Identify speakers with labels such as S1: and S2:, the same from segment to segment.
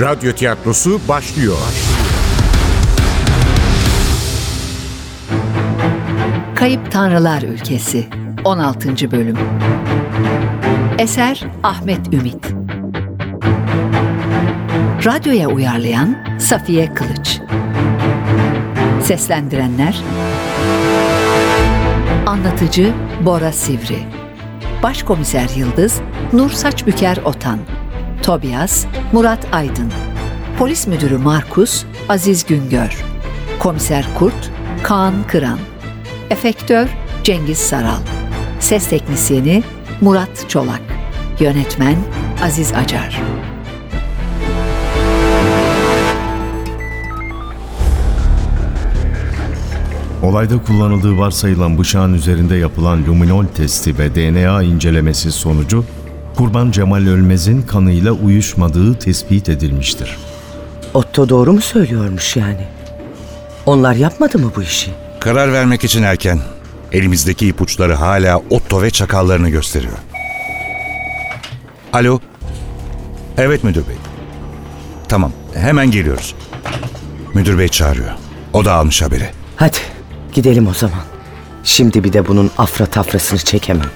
S1: Radyo tiyatrosu başlıyor.
S2: Kayıp Tanrılar Ülkesi 16. Bölüm Eser Ahmet Ümit Radyoya uyarlayan Safiye Kılıç Seslendirenler Anlatıcı Bora Sivri Başkomiser Yıldız Nur Saçbüker Otan Tobias Murat Aydın. Polis Müdürü Markus Aziz Güngör. Komiser Kurt Kaan Kıran. Efektör Cengiz Saral. Ses Teknisyeni Murat Çolak. Yönetmen Aziz Acar.
S3: Olayda kullanıldığı varsayılan bıçağın üzerinde yapılan luminol testi ve DNA incelemesi sonucu kurban Cemal Ölmez'in kanıyla uyuşmadığı tespit edilmiştir.
S4: Otto doğru mu söylüyormuş yani? Onlar yapmadı mı bu işi?
S5: Karar vermek için erken. Elimizdeki ipuçları hala Otto ve çakallarını gösteriyor. Alo. Evet müdür bey. Tamam, hemen geliyoruz. Müdür bey çağırıyor. O da almış haberi.
S4: Hadi gidelim o zaman. Şimdi bir de bunun afra tafrasını çekemem.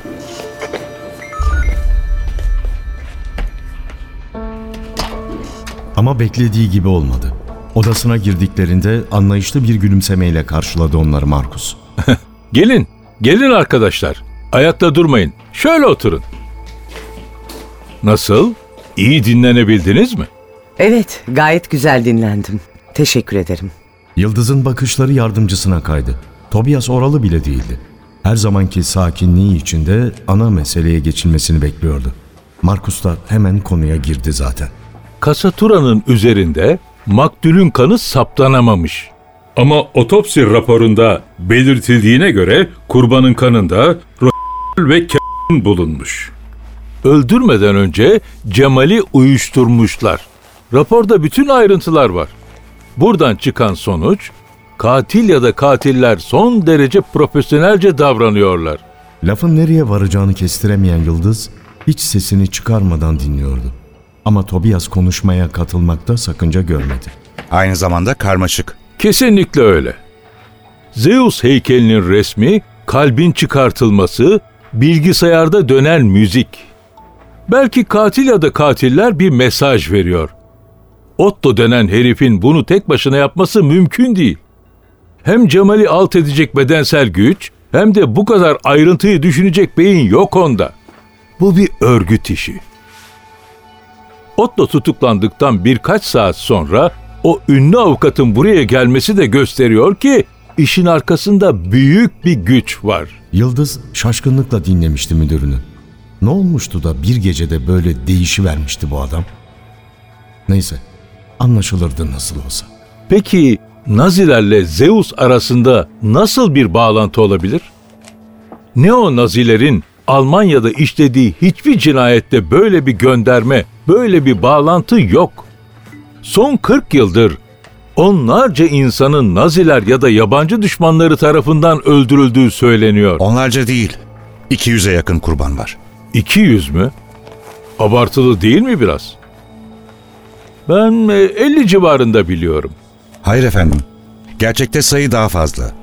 S3: Ama beklediği gibi olmadı. Odasına girdiklerinde anlayışlı bir gülümsemeyle karşıladı onları Markus.
S6: Gelin, gelin arkadaşlar. Ayakta durmayın. Şöyle oturun. Nasıl? İyi dinlenebildiniz mi?
S4: Evet gayet güzel dinlendim. Teşekkür ederim.
S3: Yıldız'ın bakışları yardımcısına kaydı. Tobias oralı bile değildi. Her zamanki sakinliği içinde ana meseleye geçilmesini bekliyordu. Markus da hemen konuya girdi zaten.
S6: Kasaturanın üzerinde maktulün kanı saptanamamış. Ama otopsi raporunda belirtildiğine göre kurbanın kanında ro- ve k- bulunmuş. Öldürmeden önce Cemal'i uyuşturmuşlar. Raporda bütün ayrıntılar var. Buradan çıkan sonuç, katil ya da katiller son derece profesyonelce davranıyorlar.
S3: Lafın nereye varacağını kestiremeyen Yıldız hiç sesini çıkarmadan dinliyordu. Ama Tobias konuşmaya katılmakta sakınca görmedi.
S5: Aynı zamanda karmaşık.
S6: Kesinlikle öyle. Zeus heykelinin resmi, kalbin çıkartılması, bilgisayarda dönen müzik. Belki katil ya da katiller bir mesaj veriyor. Otto denen herifin bunu tek başına yapması mümkün değil. Hem Cemal'i alt edecek bedensel güç, hem de bu kadar ayrıntıyı düşünecek beyin yok onda. Bu bir örgüt işi. Otto tutuklandıktan birkaç saat sonra o ünlü avukatın buraya gelmesi de gösteriyor ki işin arkasında büyük bir güç var.
S3: Yıldız şaşkınlıkla dinlemişti müdürünü. Ne olmuştu da bir gecede böyle değişivermişti bu adam? Neyse, anlaşılırdı nasıl olsa.
S6: Peki Nazilerle Zeus arasında nasıl bir bağlantı olabilir? Neo-Nazilerin Almanya'da işlediği hiçbir cinayette böyle bir gönderme, böyle bir bağlantı yok. Son 40 yıldır onlarca insanın Naziler ya da yabancı düşmanları tarafından öldürüldüğü söyleniyor.
S5: Onlarca değil, 200'e yakın kurban var.
S6: 200 mü? Abartılı değil mi biraz? Ben e, 50 civarında biliyorum.
S5: Hayır efendim. Gerçekte sayı daha fazla.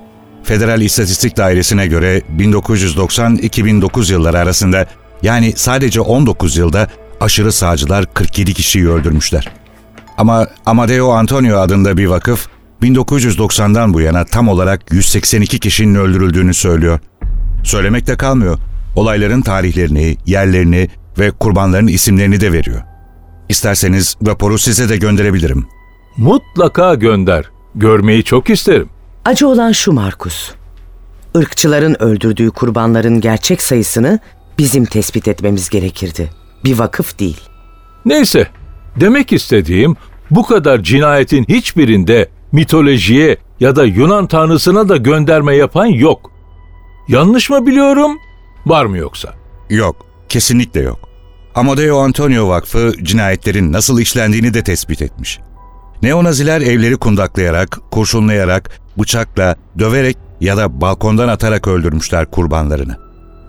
S5: Federal İstatistik Dairesi'ne göre 1990-2009 yılları arasında yani sadece 19 yılda aşırı sağcılar 47 kişiyi öldürmüşler. Ama Amadeo Antonio adında bir vakıf 1990'dan bu yana tam olarak 182 kişinin öldürüldüğünü söylüyor. Söylemekte kalmıyor. Olayların tarihlerini, yerlerini ve kurbanların isimlerini de veriyor. İsterseniz raporu size de gönderebilirim.
S6: Mutlaka gönder. Görmeyi çok isterim.
S4: Acı olan şu Markus. Irkçıların öldürdüğü kurbanların gerçek sayısını bizim tespit etmemiz gerekirdi. Bir vakıf değil.
S6: Neyse, demek istediğim bu kadar cinayetin hiçbirinde mitolojiye ya da Yunan tanrısına da gönderme yapan yok. Yanlış mı biliyorum? Var mı yoksa?
S5: Yok, kesinlikle yok. Amadeo Antonio Vakfı cinayetlerin nasıl işlendiğini de tespit etmiş. Neonaziler evleri kundaklayarak, kurşunlayarak, bıçakla, döverek ya da balkondan atarak öldürmüşler kurbanlarını.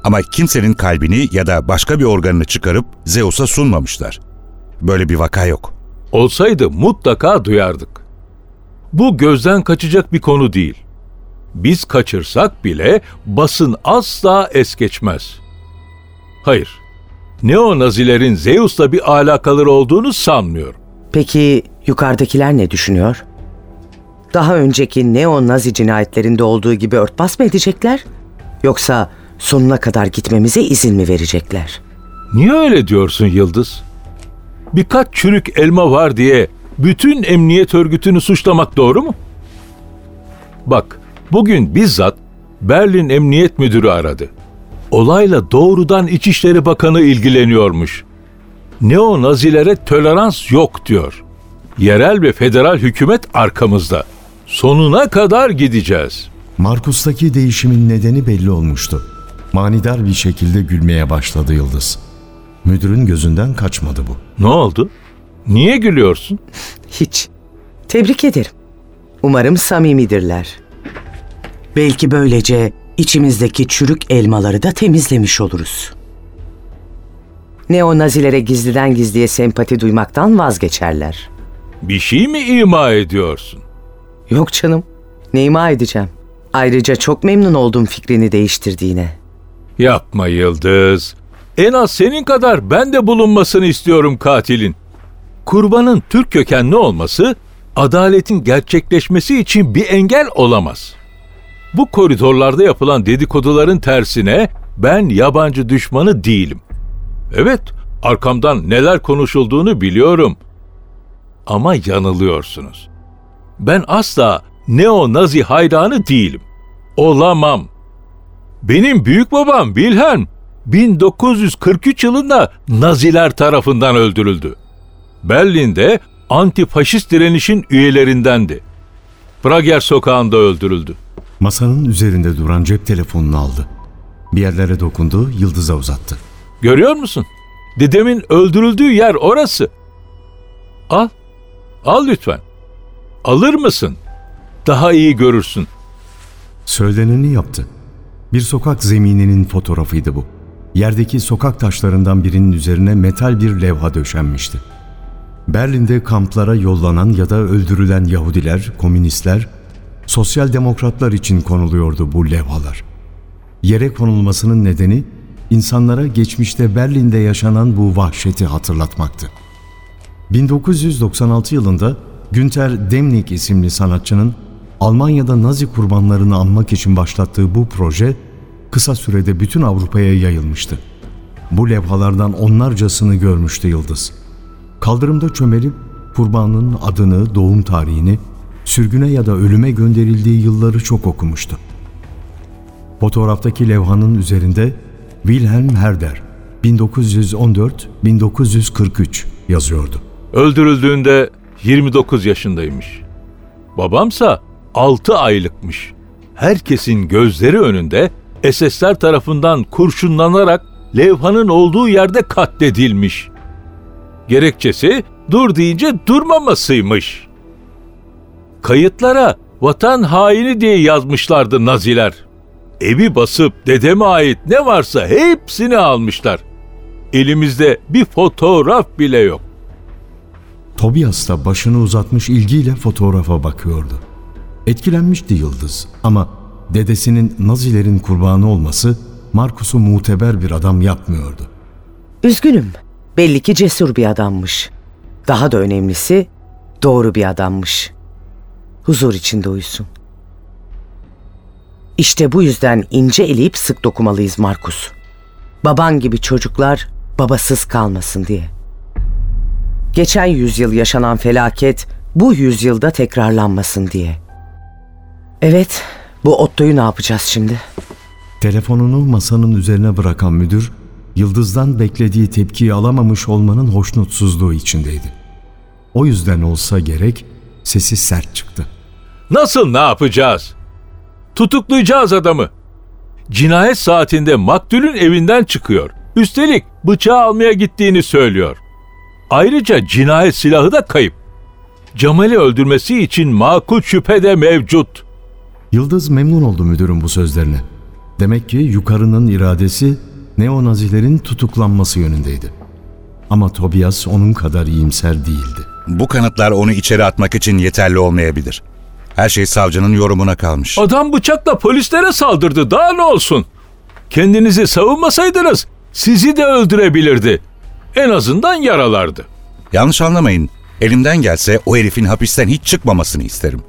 S5: Ama kimsenin kalbini ya da başka bir organını çıkarıp Zeus'a sunmamışlar. Böyle bir vaka yok.
S6: Olsaydı mutlaka duyardık. Bu gözden kaçacak bir konu değil. Biz kaçırsak bile basın asla es geçmez. Hayır, Neo-Nazilerin Zeus'la bir alakaları olduğunu sanmıyorum.
S4: Peki yukarıdakiler ne düşünüyor? Daha önceki neo-nazi cinayetlerinde olduğu gibi örtbas mı edecekler? Yoksa sonuna kadar gitmemize izin mi verecekler?
S6: Niye öyle diyorsun Yıldız? Birkaç çürük elma var diye bütün emniyet örgütünü suçlamak doğru mu? Bak, bugün bizzat Berlin Emniyet Müdürü aradı. Olayla doğrudan İçişleri Bakanı ilgileniyormuş. Neo-Nazilere tolerans yok diyor. Yerel ve federal hükümet arkamızda. Sonuna kadar gideceğiz.
S3: Markus'taki değişimin nedeni belli olmuştu. Manidar bir şekilde gülmeye başladı Yıldız. Müdürün gözünden kaçmadı bu.
S6: Ne oldu? Niye gülüyorsun?
S4: Hiç. Tebrik ederim. Umarım samimidirler. Belki böylece içimizdeki çürük elmaları da temizlemiş oluruz. Neo-nazilere gizliden gizliye sempati duymaktan vazgeçerler.
S6: Bir şey mi ima ediyorsun?
S4: Yok canım. Ne ima edeceğim? Ayrıca çok memnun oldum fikrini değiştirdiğine.
S6: Yapma Yıldız. En az senin kadar ben de bulunmasını istiyorum katilin. Kurbanın Türk kökenli olması adaletin gerçekleşmesi için bir engel olamaz. Bu koridorlarda yapılan dedikoduların tersine ben yabancı düşmanı değilim. Evet, arkamdan neler konuşulduğunu biliyorum. Ama yanılıyorsunuz. Ben asla neo-nazi hayranı değilim. Olamam. Benim büyük babam Wilhelm 1943 yılında Naziler tarafından öldürüldü. Berlin'de antifaşist direnişin üyelerindendi. Prager sokağında öldürüldü.
S3: Masanın üzerinde duran cep telefonunu aldı. Bir yerlere dokundu, Yıldız'a uzattı.
S6: Görüyor musun? Dedemin öldürüldüğü yer orası. Al. Al lütfen. Alır mısın? Daha iyi görürsün.
S3: Söyleneni yaptı. Bir sokak zemininin fotoğrafıydı bu. Yerdeki sokak taşlarından birinin üzerine metal bir levha döşenmişti. Berlin'de kamplara yollanan ya da öldürülen Yahudiler, komünistler, sosyal demokratlar için konuluyordu bu levhalar. Yere konulmasının nedeni insanlara geçmişte Berlin'de yaşanan bu vahşeti hatırlatmaktı. 1996 yılında Günter Demnig isimli sanatçının Almanya'da Nazi kurbanlarını anmak için başlattığı bu proje kısa sürede bütün Avrupa'ya yayılmıştı. Bu levhalardan onlarcasını görmüştü Yıldız. Kaldırımda çömelip kurbanın adını, doğum tarihini, sürgüne ya da ölüme gönderildiği yılları çok okumuştu. Fotoğraftaki levhanın üzerinde Wilhelm Herder 1914-1943 yazıyordu.
S6: Öldürüldüğünde 29 yaşındaymış. Babamsa 6 aylıkmış. Herkesin gözleri önünde SS'ler tarafından kurşunlanarak levhanın olduğu yerde katledilmiş. Gerekçesi dur deyince durmamasıymış. Kayıtlara vatan haini diye yazmışlardı Naziler. Evi basıp dedeme ait ne varsa hepsini almışlar. Elimizde bir fotoğraf bile yok.
S3: Tobias da başını uzatmış ilgiyle fotoğrafa bakıyordu. Etkilenmişti Yıldız ama dedesinin Nazilerin kurbanı olması Markus'u muteber bir adam yapmıyordu.
S4: Üzgünüm. Belli ki cesur bir adammış. Daha da önemlisi doğru bir adammış. Huzur içinde uyusun. İşte bu yüzden ince eleyip sık dokumalıyız Markus. Baban gibi çocuklar babasız kalmasın diye. Geçen yüzyıl yaşanan felaket bu yüzyılda tekrarlanmasın diye. Evet, bu Otto'yu ne yapacağız şimdi?
S3: Telefonunu masanın üzerine bırakan müdür, Yıldız'dan beklediği tepkiyi alamamış olmanın hoşnutsuzluğu içindeydi. O yüzden olsa gerek sesi sert çıktı.
S6: Nasıl ne yapacağız? Tutuklayacağız adamı. Cinayet saatinde maktulün evinden çıkıyor. Üstelik bıçağı almaya gittiğini söylüyor. Ayrıca cinayet silahı da kayıp. Cemal'i öldürmesi için makul şüphe de mevcut.
S3: Yıldız memnun oldu müdürün bu sözlerine. Demek ki yukarının iradesi neonazilerin tutuklanması yönündeydi. Ama Tobias onun kadar iyimser değildi.
S5: Bu kanıtlar onu içeri atmak için yeterli olmayabilir. Her şey savcının yorumuna kalmış.
S6: Adam bıçakla polislere saldırdı. Daha ne olsun? Kendinizi savunmasaydınız sizi de öldürebilirdi. En azından yaralardı.
S5: Yanlış anlamayın. Elimden gelse o herifin hapisten hiç çıkmamasını isterim.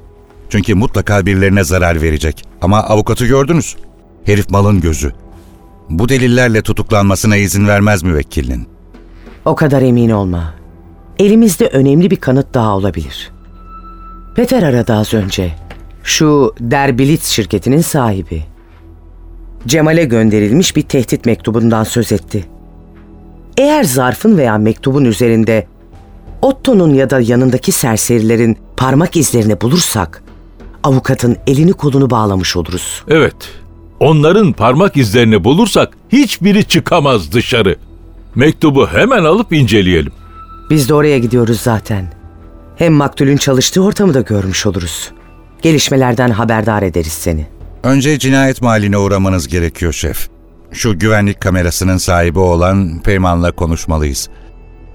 S5: Çünkü mutlaka birilerine zarar verecek. Ama avukatı gördünüz. Herif malın gözü. Bu delillerle tutuklanmasına izin vermez müvekkilin.
S4: O kadar emin olma. Elimizde önemli bir kanıt daha olabilir. Peter aradı az önce. Şu Derbilitz şirketinin sahibi. Cemal'e gönderilmiş bir tehdit mektubundan söz etti. Eğer zarfın veya mektubun üzerinde Otto'nun ya da yanındaki serserilerin parmak izlerini bulursak avukatın elini kolunu bağlamış oluruz.
S6: Evet. Onların parmak izlerini bulursak hiçbiri çıkamaz dışarı. Mektubu hemen alıp inceleyelim.
S4: Biz de oraya gidiyoruz zaten. Hem maktulün çalıştığı ortamı da görmüş oluruz. Gelişmelerden haberdar ederiz seni.
S5: Önce cinayet mahalline uğramanız gerekiyor şef. Şu güvenlik kamerasının sahibi olan Peyman'la konuşmalıyız.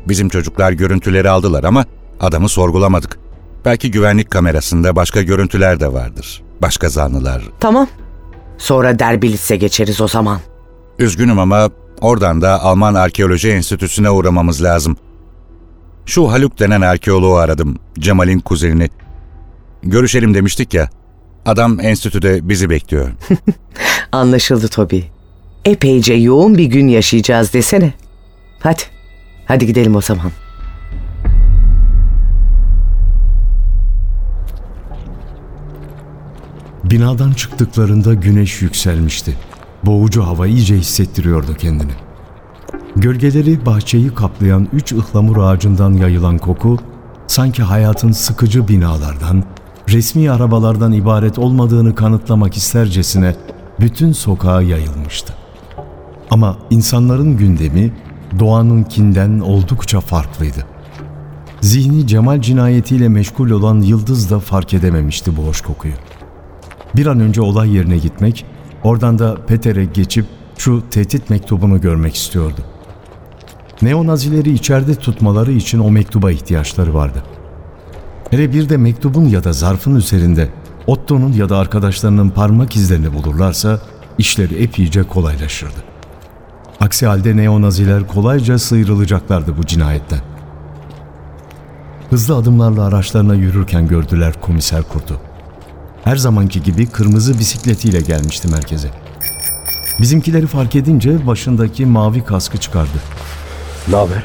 S5: Bizim çocuklar görüntüleri aldılar ama adamı sorgulamadık. Belki güvenlik kamerasında başka görüntüler de vardır. Başka zanlılar.
S4: Tamam. Sonra Derbilitz'e geçeriz o zaman.
S5: Üzgünüm ama oradan da Alman Arkeoloji Enstitüsü'ne uğramamız lazım. Şu Haluk denen arkeoloğu aradım. Cemal'in kuzenini. Görüşelim demiştik ya. Adam enstitüde bizi bekliyor.
S4: Anlaşıldı Toby. Epeyce yoğun bir gün yaşayacağız desene. Hadi. Hadi gidelim o zaman.
S3: Binadan çıktıklarında güneş yükselmişti. Boğucu hava iyice hissettiriyordu kendini. Gölgeleri bahçeyi kaplayan üç ıhlamur ağacından yayılan koku, sanki hayatın sıkıcı binalardan, resmi arabalardan ibaret olmadığını kanıtlamak istercesine bütün sokağa yayılmıştı. Ama insanların gündemi doğanınkinden oldukça farklıydı. Zihni Cemal cinayetiyle meşgul olan Yıldız da fark edememişti bu hoş kokuyu. Bir an önce olay yerine gitmek, oradan da Peter'e geçip şu tehdit mektubunu görmek istiyordu. Neonazileri içeride tutmaları için o mektuba ihtiyaçları vardı. Hele bir de mektubun ya da zarfın üzerinde Otto'nun ya da arkadaşlarının parmak izlerini bulurlarsa işleri epeyce kolaylaşırdı. Aksi halde neonaziler kolayca sıyrılacaklardı bu cinayetten. Hızlı adımlarla araçlarına yürürken gördüler komiser kurtu. Her zamanki gibi kırmızı bisikletiyle gelmişti merkeze. Bizimkileri fark edince başındaki mavi kaskı çıkardı.
S7: Ne haber?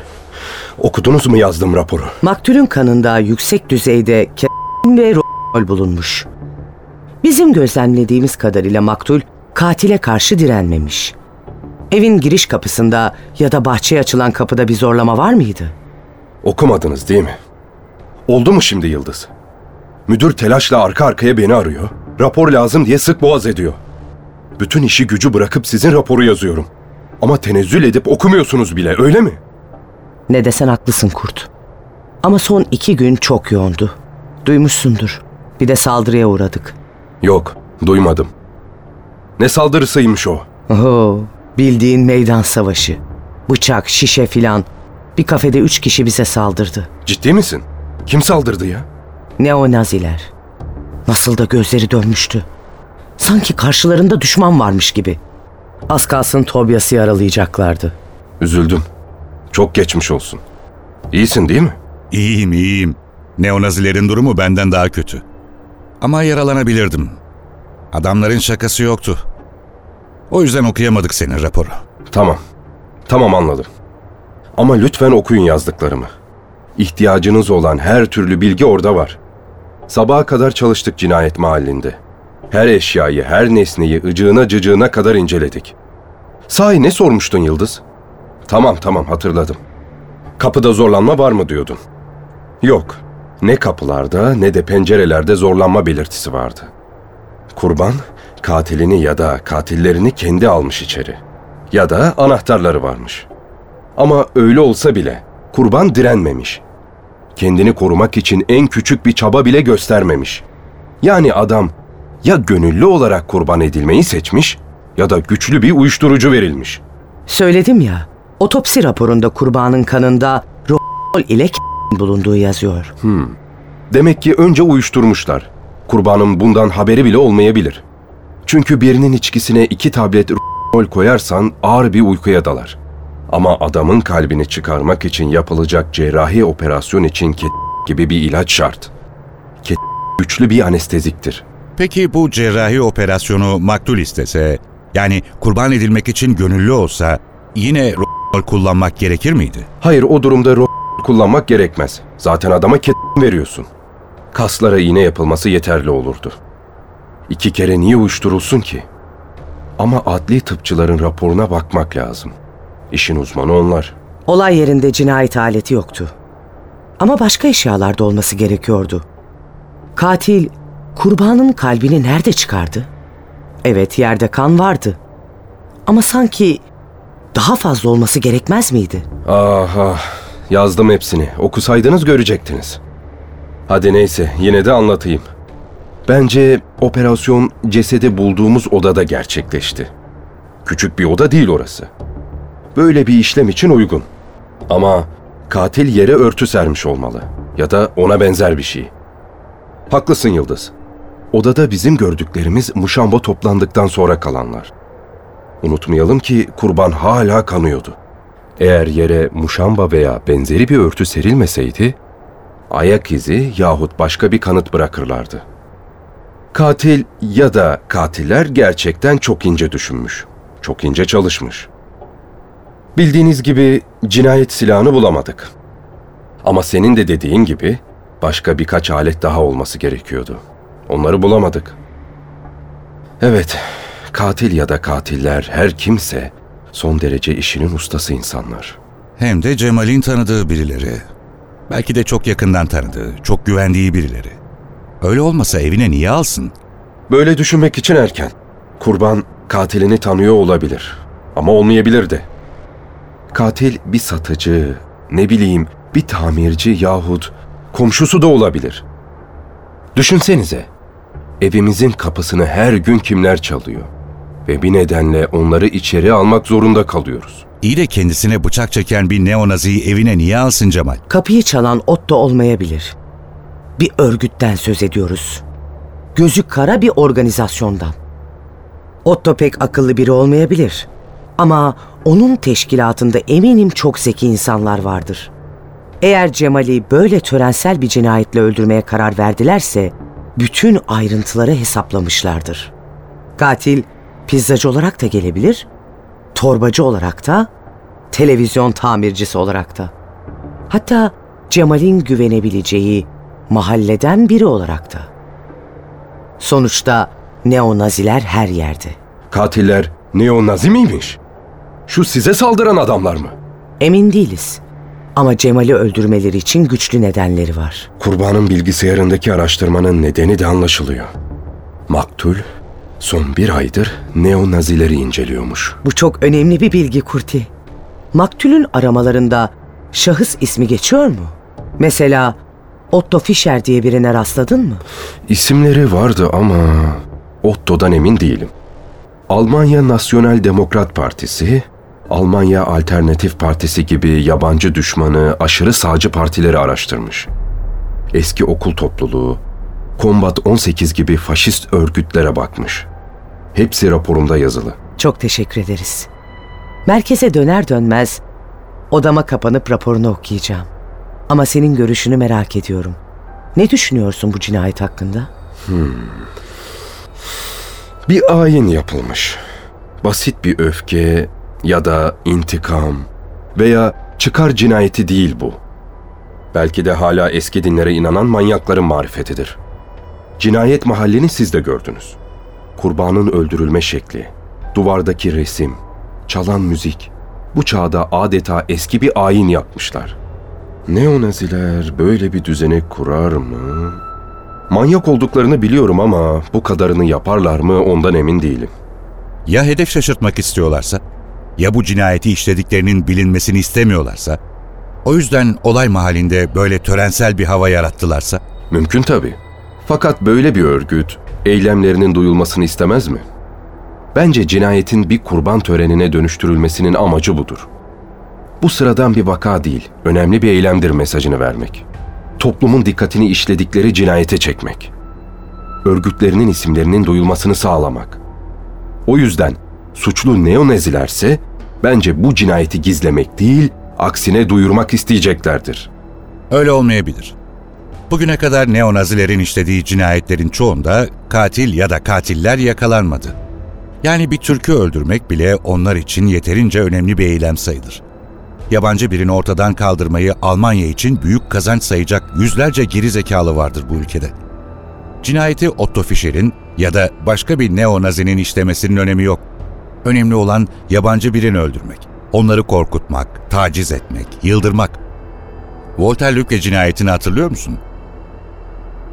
S7: Okudunuz mu yazdığım raporu?
S4: Maktulün kanında yüksek düzeyde ke- ve rol bulunmuş. Bizim gözlemlediğimiz kadarıyla maktul katile karşı direnmemiş. Evin giriş kapısında ya da bahçeye açılan kapıda bir zorlama var mıydı?
S7: Okumadınız değil mi? Oldu mu şimdi Yıldız? Müdür telaşla arka arkaya beni arıyor. Rapor lazım diye sık boğaz ediyor. Bütün işi gücü bırakıp sizin raporu yazıyorum. Ama tenezzül edip okumuyorsunuz bile öyle mi?
S4: Ne desen haklısın Kurt. Ama son iki gün çok yoğundu. Duymuşsundur. Bir de saldırıya uğradık.
S7: Yok, duymadım. Ne saldırısıymış o?
S4: Oho, bildiğin meydan savaşı. Bıçak, şişe filan. Bir kafede üç kişi bize saldırdı.
S7: Ciddi misin? Kim saldırdı ya?
S4: Neonaziler. Nasıl da gözleri dönmüştü. Sanki karşılarında düşman varmış gibi. Az kalsın Tobias'ı yaralayacaklardı.
S7: Üzüldüm. Çok geçmiş olsun. İyisin değil mi?
S5: İyiyim iyiyim. Neonazilerin durumu benden daha kötü. Ama yaralanabilirdim. Adamların şakası yoktu. O yüzden okuyamadık senin raporu.
S7: Tamam. Tamam anladım. Ama lütfen okuyun yazdıklarımı. İhtiyacınız olan her türlü bilgi orada var. Sabaha kadar çalıştık cinayet mahallinde. Her eşyayı, her nesneyi ıcığına cıcığına kadar inceledik. Sahi ne sormuştun Yıldız? Tamam tamam hatırladım. Kapıda zorlanma var mı diyordun. Yok. Ne kapılarda ne de pencerelerde zorlanma belirtisi vardı. Kurban katilini ya da katillerini kendi almış içeri. Ya da anahtarları varmış. Ama öyle olsa bile kurban direnmemiş. Kendini korumak için en küçük bir çaba bile göstermemiş. Yani adam ya gönüllü olarak kurban edilmeyi seçmiş ya da güçlü bir uyuşturucu verilmiş.
S4: Söyledim ya, otopsi raporunda kurbanın kanında rol ile bulunduğu yazıyor.
S7: Demek ki önce uyuşturmuşlar. Kurbanın bundan haberi bile olmayabilir. Çünkü birinin içkisine iki tablet rol koyarsan ağır bir uykuya dalar. Ama adamın kalbini çıkarmak için yapılacak cerrahi operasyon için ket gibi bir ilaç şart. Ket güçlü bir anesteziktir.
S5: Peki bu cerrahi operasyonu maktul istese, yani kurban edilmek için gönüllü olsa yine rol kullanmak gerekir miydi?
S7: Hayır o durumda ro kullanmak gerekmez. Zaten adama ket veriyorsun. Kaslara iğne yapılması yeterli olurdu. İki kere niye uyuşturulsun ki? Ama adli tıpçıların raporuna bakmak lazım. İşin uzmanı onlar.
S4: Olay yerinde cinayet aleti yoktu. Ama başka eşyalarda olması gerekiyordu. Katil kurbanın kalbini nerede çıkardı? Evet yerde kan vardı. Ama sanki daha fazla olması gerekmez miydi?
S7: Ah ah, yazdım hepsini. Okusaydınız görecektiniz. Hadi neyse, yine de anlatayım. Bence operasyon cesedi bulduğumuz odada gerçekleşti. Küçük bir oda değil orası. Böyle bir işlem için uygun. Ama katil yere örtü sermiş olmalı. Ya da ona benzer bir şey. Haklısın Yıldız. Odada bizim gördüklerimiz muşamba toplandıktan sonra kalanlar. Unutmayalım ki kurban hala kanıyordu. Eğer yere muşamba veya benzeri bir örtü serilmeseydi, ayak izi yahut başka bir kanıt bırakırlardı. Katil ya da katiller gerçekten çok ince düşünmüş. Çok ince çalışmış. Bildiğiniz gibi cinayet silahını bulamadık. Ama senin de dediğin gibi başka birkaç alet daha olması gerekiyordu. Onları bulamadık. Evet, katil ya da katiller her kimse son derece işinin ustası insanlar.
S5: Hem de Cemal'in tanıdığı birileri. Belki de çok yakından tanıdığı, çok güvendiği birileri. Öyle olmasa evine niye alsın?
S7: Böyle düşünmek için erken. Kurban katilini tanıyor olabilir. Ama olmayabilir de. Katil bir satıcı, ne bileyim bir tamirci yahut komşusu da olabilir. Düşünsenize. Evimizin kapısını her gün kimler çalıyor? Ve bir nedenle onları içeri almak zorunda kalıyoruz.
S5: İyi de kendisine bıçak çeken bir neonaziyi evine niye alsın Cemal?
S4: Kapıyı çalan Otto olmayabilir. Bir örgütten söz ediyoruz. Gözü kara bir organizasyondan. Otto pek akıllı biri olmayabilir. Ama onun teşkilatında eminim çok zeki insanlar vardır. Eğer Cemal'i böyle törensel bir cinayetle öldürmeye karar verdilerse bütün ayrıntıları hesaplamışlardır. Katil pizzacı olarak da gelebilir, torbacı olarak da, televizyon tamircisi olarak da. Hatta Cemal'in güvenebileceği mahalleden biri olarak da. Sonuçta neonaziler her yerde.
S7: Katiller neonazi miymiş? Şu size saldıran adamlar mı?
S4: Emin değiliz. Ama Cemal'i öldürmeleri için güçlü nedenleri var.
S7: Kurbanın bilgisayarındaki araştırmanın nedeni de anlaşılıyor. Maktul son bir aydır neonazileri inceliyormuş.
S4: Bu çok önemli bir bilgi Kurti. Maktul'ün aramalarında şahıs ismi geçiyor mu? Mesela Otto Fischer diye birine rastladın mı?
S7: İsimleri vardı ama Otto'dan emin değilim. Almanya Nasyonel Demokrat Partisi, Almanya Alternatif Partisi gibi yabancı düşmanı aşırı sağcı partileri araştırmış. Eski okul topluluğu, Kombat 18 gibi faşist örgütlere bakmış. Hepsi raporumda yazılı.
S4: Çok teşekkür ederiz. Merkeze döner dönmez odama kapanıp raporunu okuyacağım. Ama senin görüşünü merak ediyorum. Ne düşünüyorsun bu cinayet hakkında?
S7: Bir ayin yapılmış. Basit bir öfke ya da intikam veya çıkar cinayeti değil bu. Belki de hala eski dinlere inanan manyakların marifetidir. Cinayet mahallini siz de gördünüz. Kurbanın öldürülme şekli, duvardaki resim, çalan müzik. Bu çağda adeta eski bir ayin yapmışlar. Neonaziler böyle bir düzenek kurar mı? Manyak olduklarını biliyorum ama bu kadarını yaparlar mı ondan emin değilim.
S5: Ya hedef şaşırtmak istiyorlarsa? Ya bu cinayeti işlediklerinin bilinmesini istemiyorlarsa? O yüzden olay mahallinde böyle törensel bir hava yarattılarsa?
S7: Mümkün tabii. Fakat böyle bir örgüt eylemlerinin duyulmasını istemez mi? Bence cinayetin bir kurban törenine dönüştürülmesinin amacı budur. Bu sıradan bir vaka değil, önemli bir eylemdir mesajını vermek. toplumun dikkatini işledikleri cinayete çekmek. Örgütlerinin isimlerinin duyulmasını sağlamak. O yüzden suçlu neonazilerse bence bu cinayeti gizlemek değil, aksine duyurmak isteyeceklerdir.
S5: Öyle olmayabilir. Bugüne kadar neonazilerin işlediği cinayetlerin çoğunda katil ya da katiller yakalanmadı. Yani bir Türk'ü öldürmek bile onlar için yeterince önemli bir eylem sayılır. Yabancı birini ortadan kaldırmayı Almanya için büyük kazanç sayacak yüzlerce geri zekalı vardır bu ülkede. Cinayeti Otto Fischer'in ya da başka bir neonazinin işlemesinin önemi yok. Önemli olan yabancı birini öldürmek, onları korkutmak, taciz etmek, yıldırmak. Walter Lübke cinayetini hatırlıyor musun?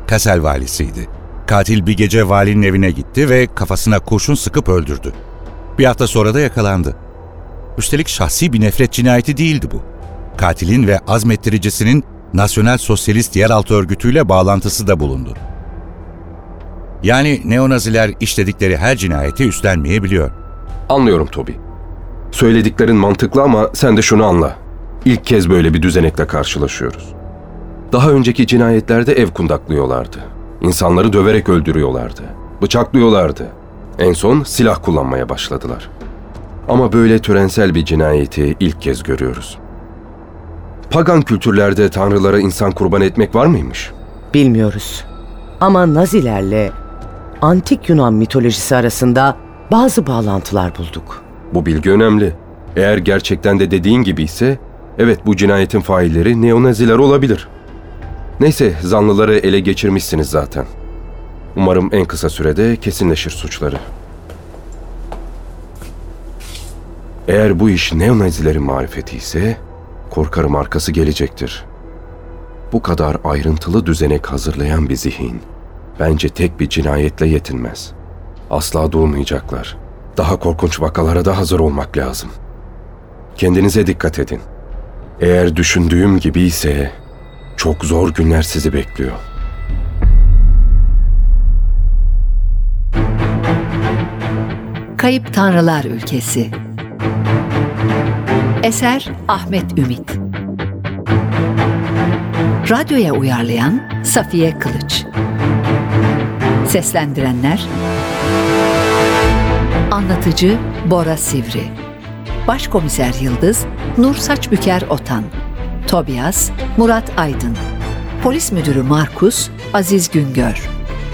S5: Kassel valisiydi. Katil bir gece valinin evine gitti ve kafasına kurşun sıkıp öldürdü. Bir hafta sonra da yakalandı. Üstelik şahsi bir nefret cinayeti değildi bu. Katilin ve azmettiricisinin Nasyonel Sosyalist Yeraltı Örgütü'yle bağlantısı da bulundu. Yani neonaziler işledikleri her cinayeti üstlenmeyebiliyor.
S7: Anlıyorum Toby. Söylediklerin mantıklı ama sen de şunu anla. İlk kez böyle bir düzenekle karşılaşıyoruz. Daha önceki cinayetlerde ev kundaklıyorlardı. İnsanları döverek öldürüyorlardı. Bıçaklıyorlardı. En son silah kullanmaya başladılar. Ama böyle törensel bir cinayeti ilk kez görüyoruz. Pagan kültürlerde tanrılara insan kurban etmek var mıymış?
S4: Bilmiyoruz. Ama Nazilerle antik Yunan mitolojisi arasında bazı bağlantılar bulduk.
S7: Bu bilgi önemli. Eğer gerçekten de dediğin gibi ise evet bu cinayetin failleri neonaziler olabilir. Neyse zanlıları ele geçirmişsiniz zaten. Umarım en kısa sürede kesinleşir suçları. Eğer bu iş neonazilerin marifeti ise korkarım arkası gelecektir. Bu kadar ayrıntılı düzenek hazırlayan bir zihin bence tek bir cinayetle yetinmez. Asla durmayacaklar. Daha korkunç vakalara da hazır olmak lazım. Kendinize dikkat edin. Eğer düşündüğüm gibi ise çok zor günler sizi bekliyor.
S2: Kayıp Tanrılar Ülkesi. Eser Ahmet Ümit. Radyoya uyarlayan Safiye Kılıç. Seslendirenler Anlatıcı Bora Sivri. Başkomiser Yıldız Nur Saçbüker Otan Tobias Murat Aydın. Polis Müdürü Markus Aziz Güngör.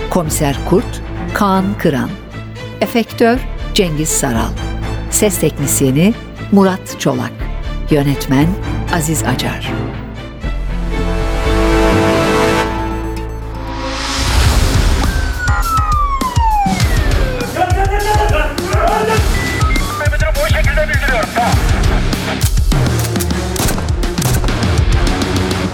S2: Komiser Kurt Kaan Kıran. Efektör Cengiz Saral. Ses Teknisyeni Murat Çolak. Yönetmen Aziz Acar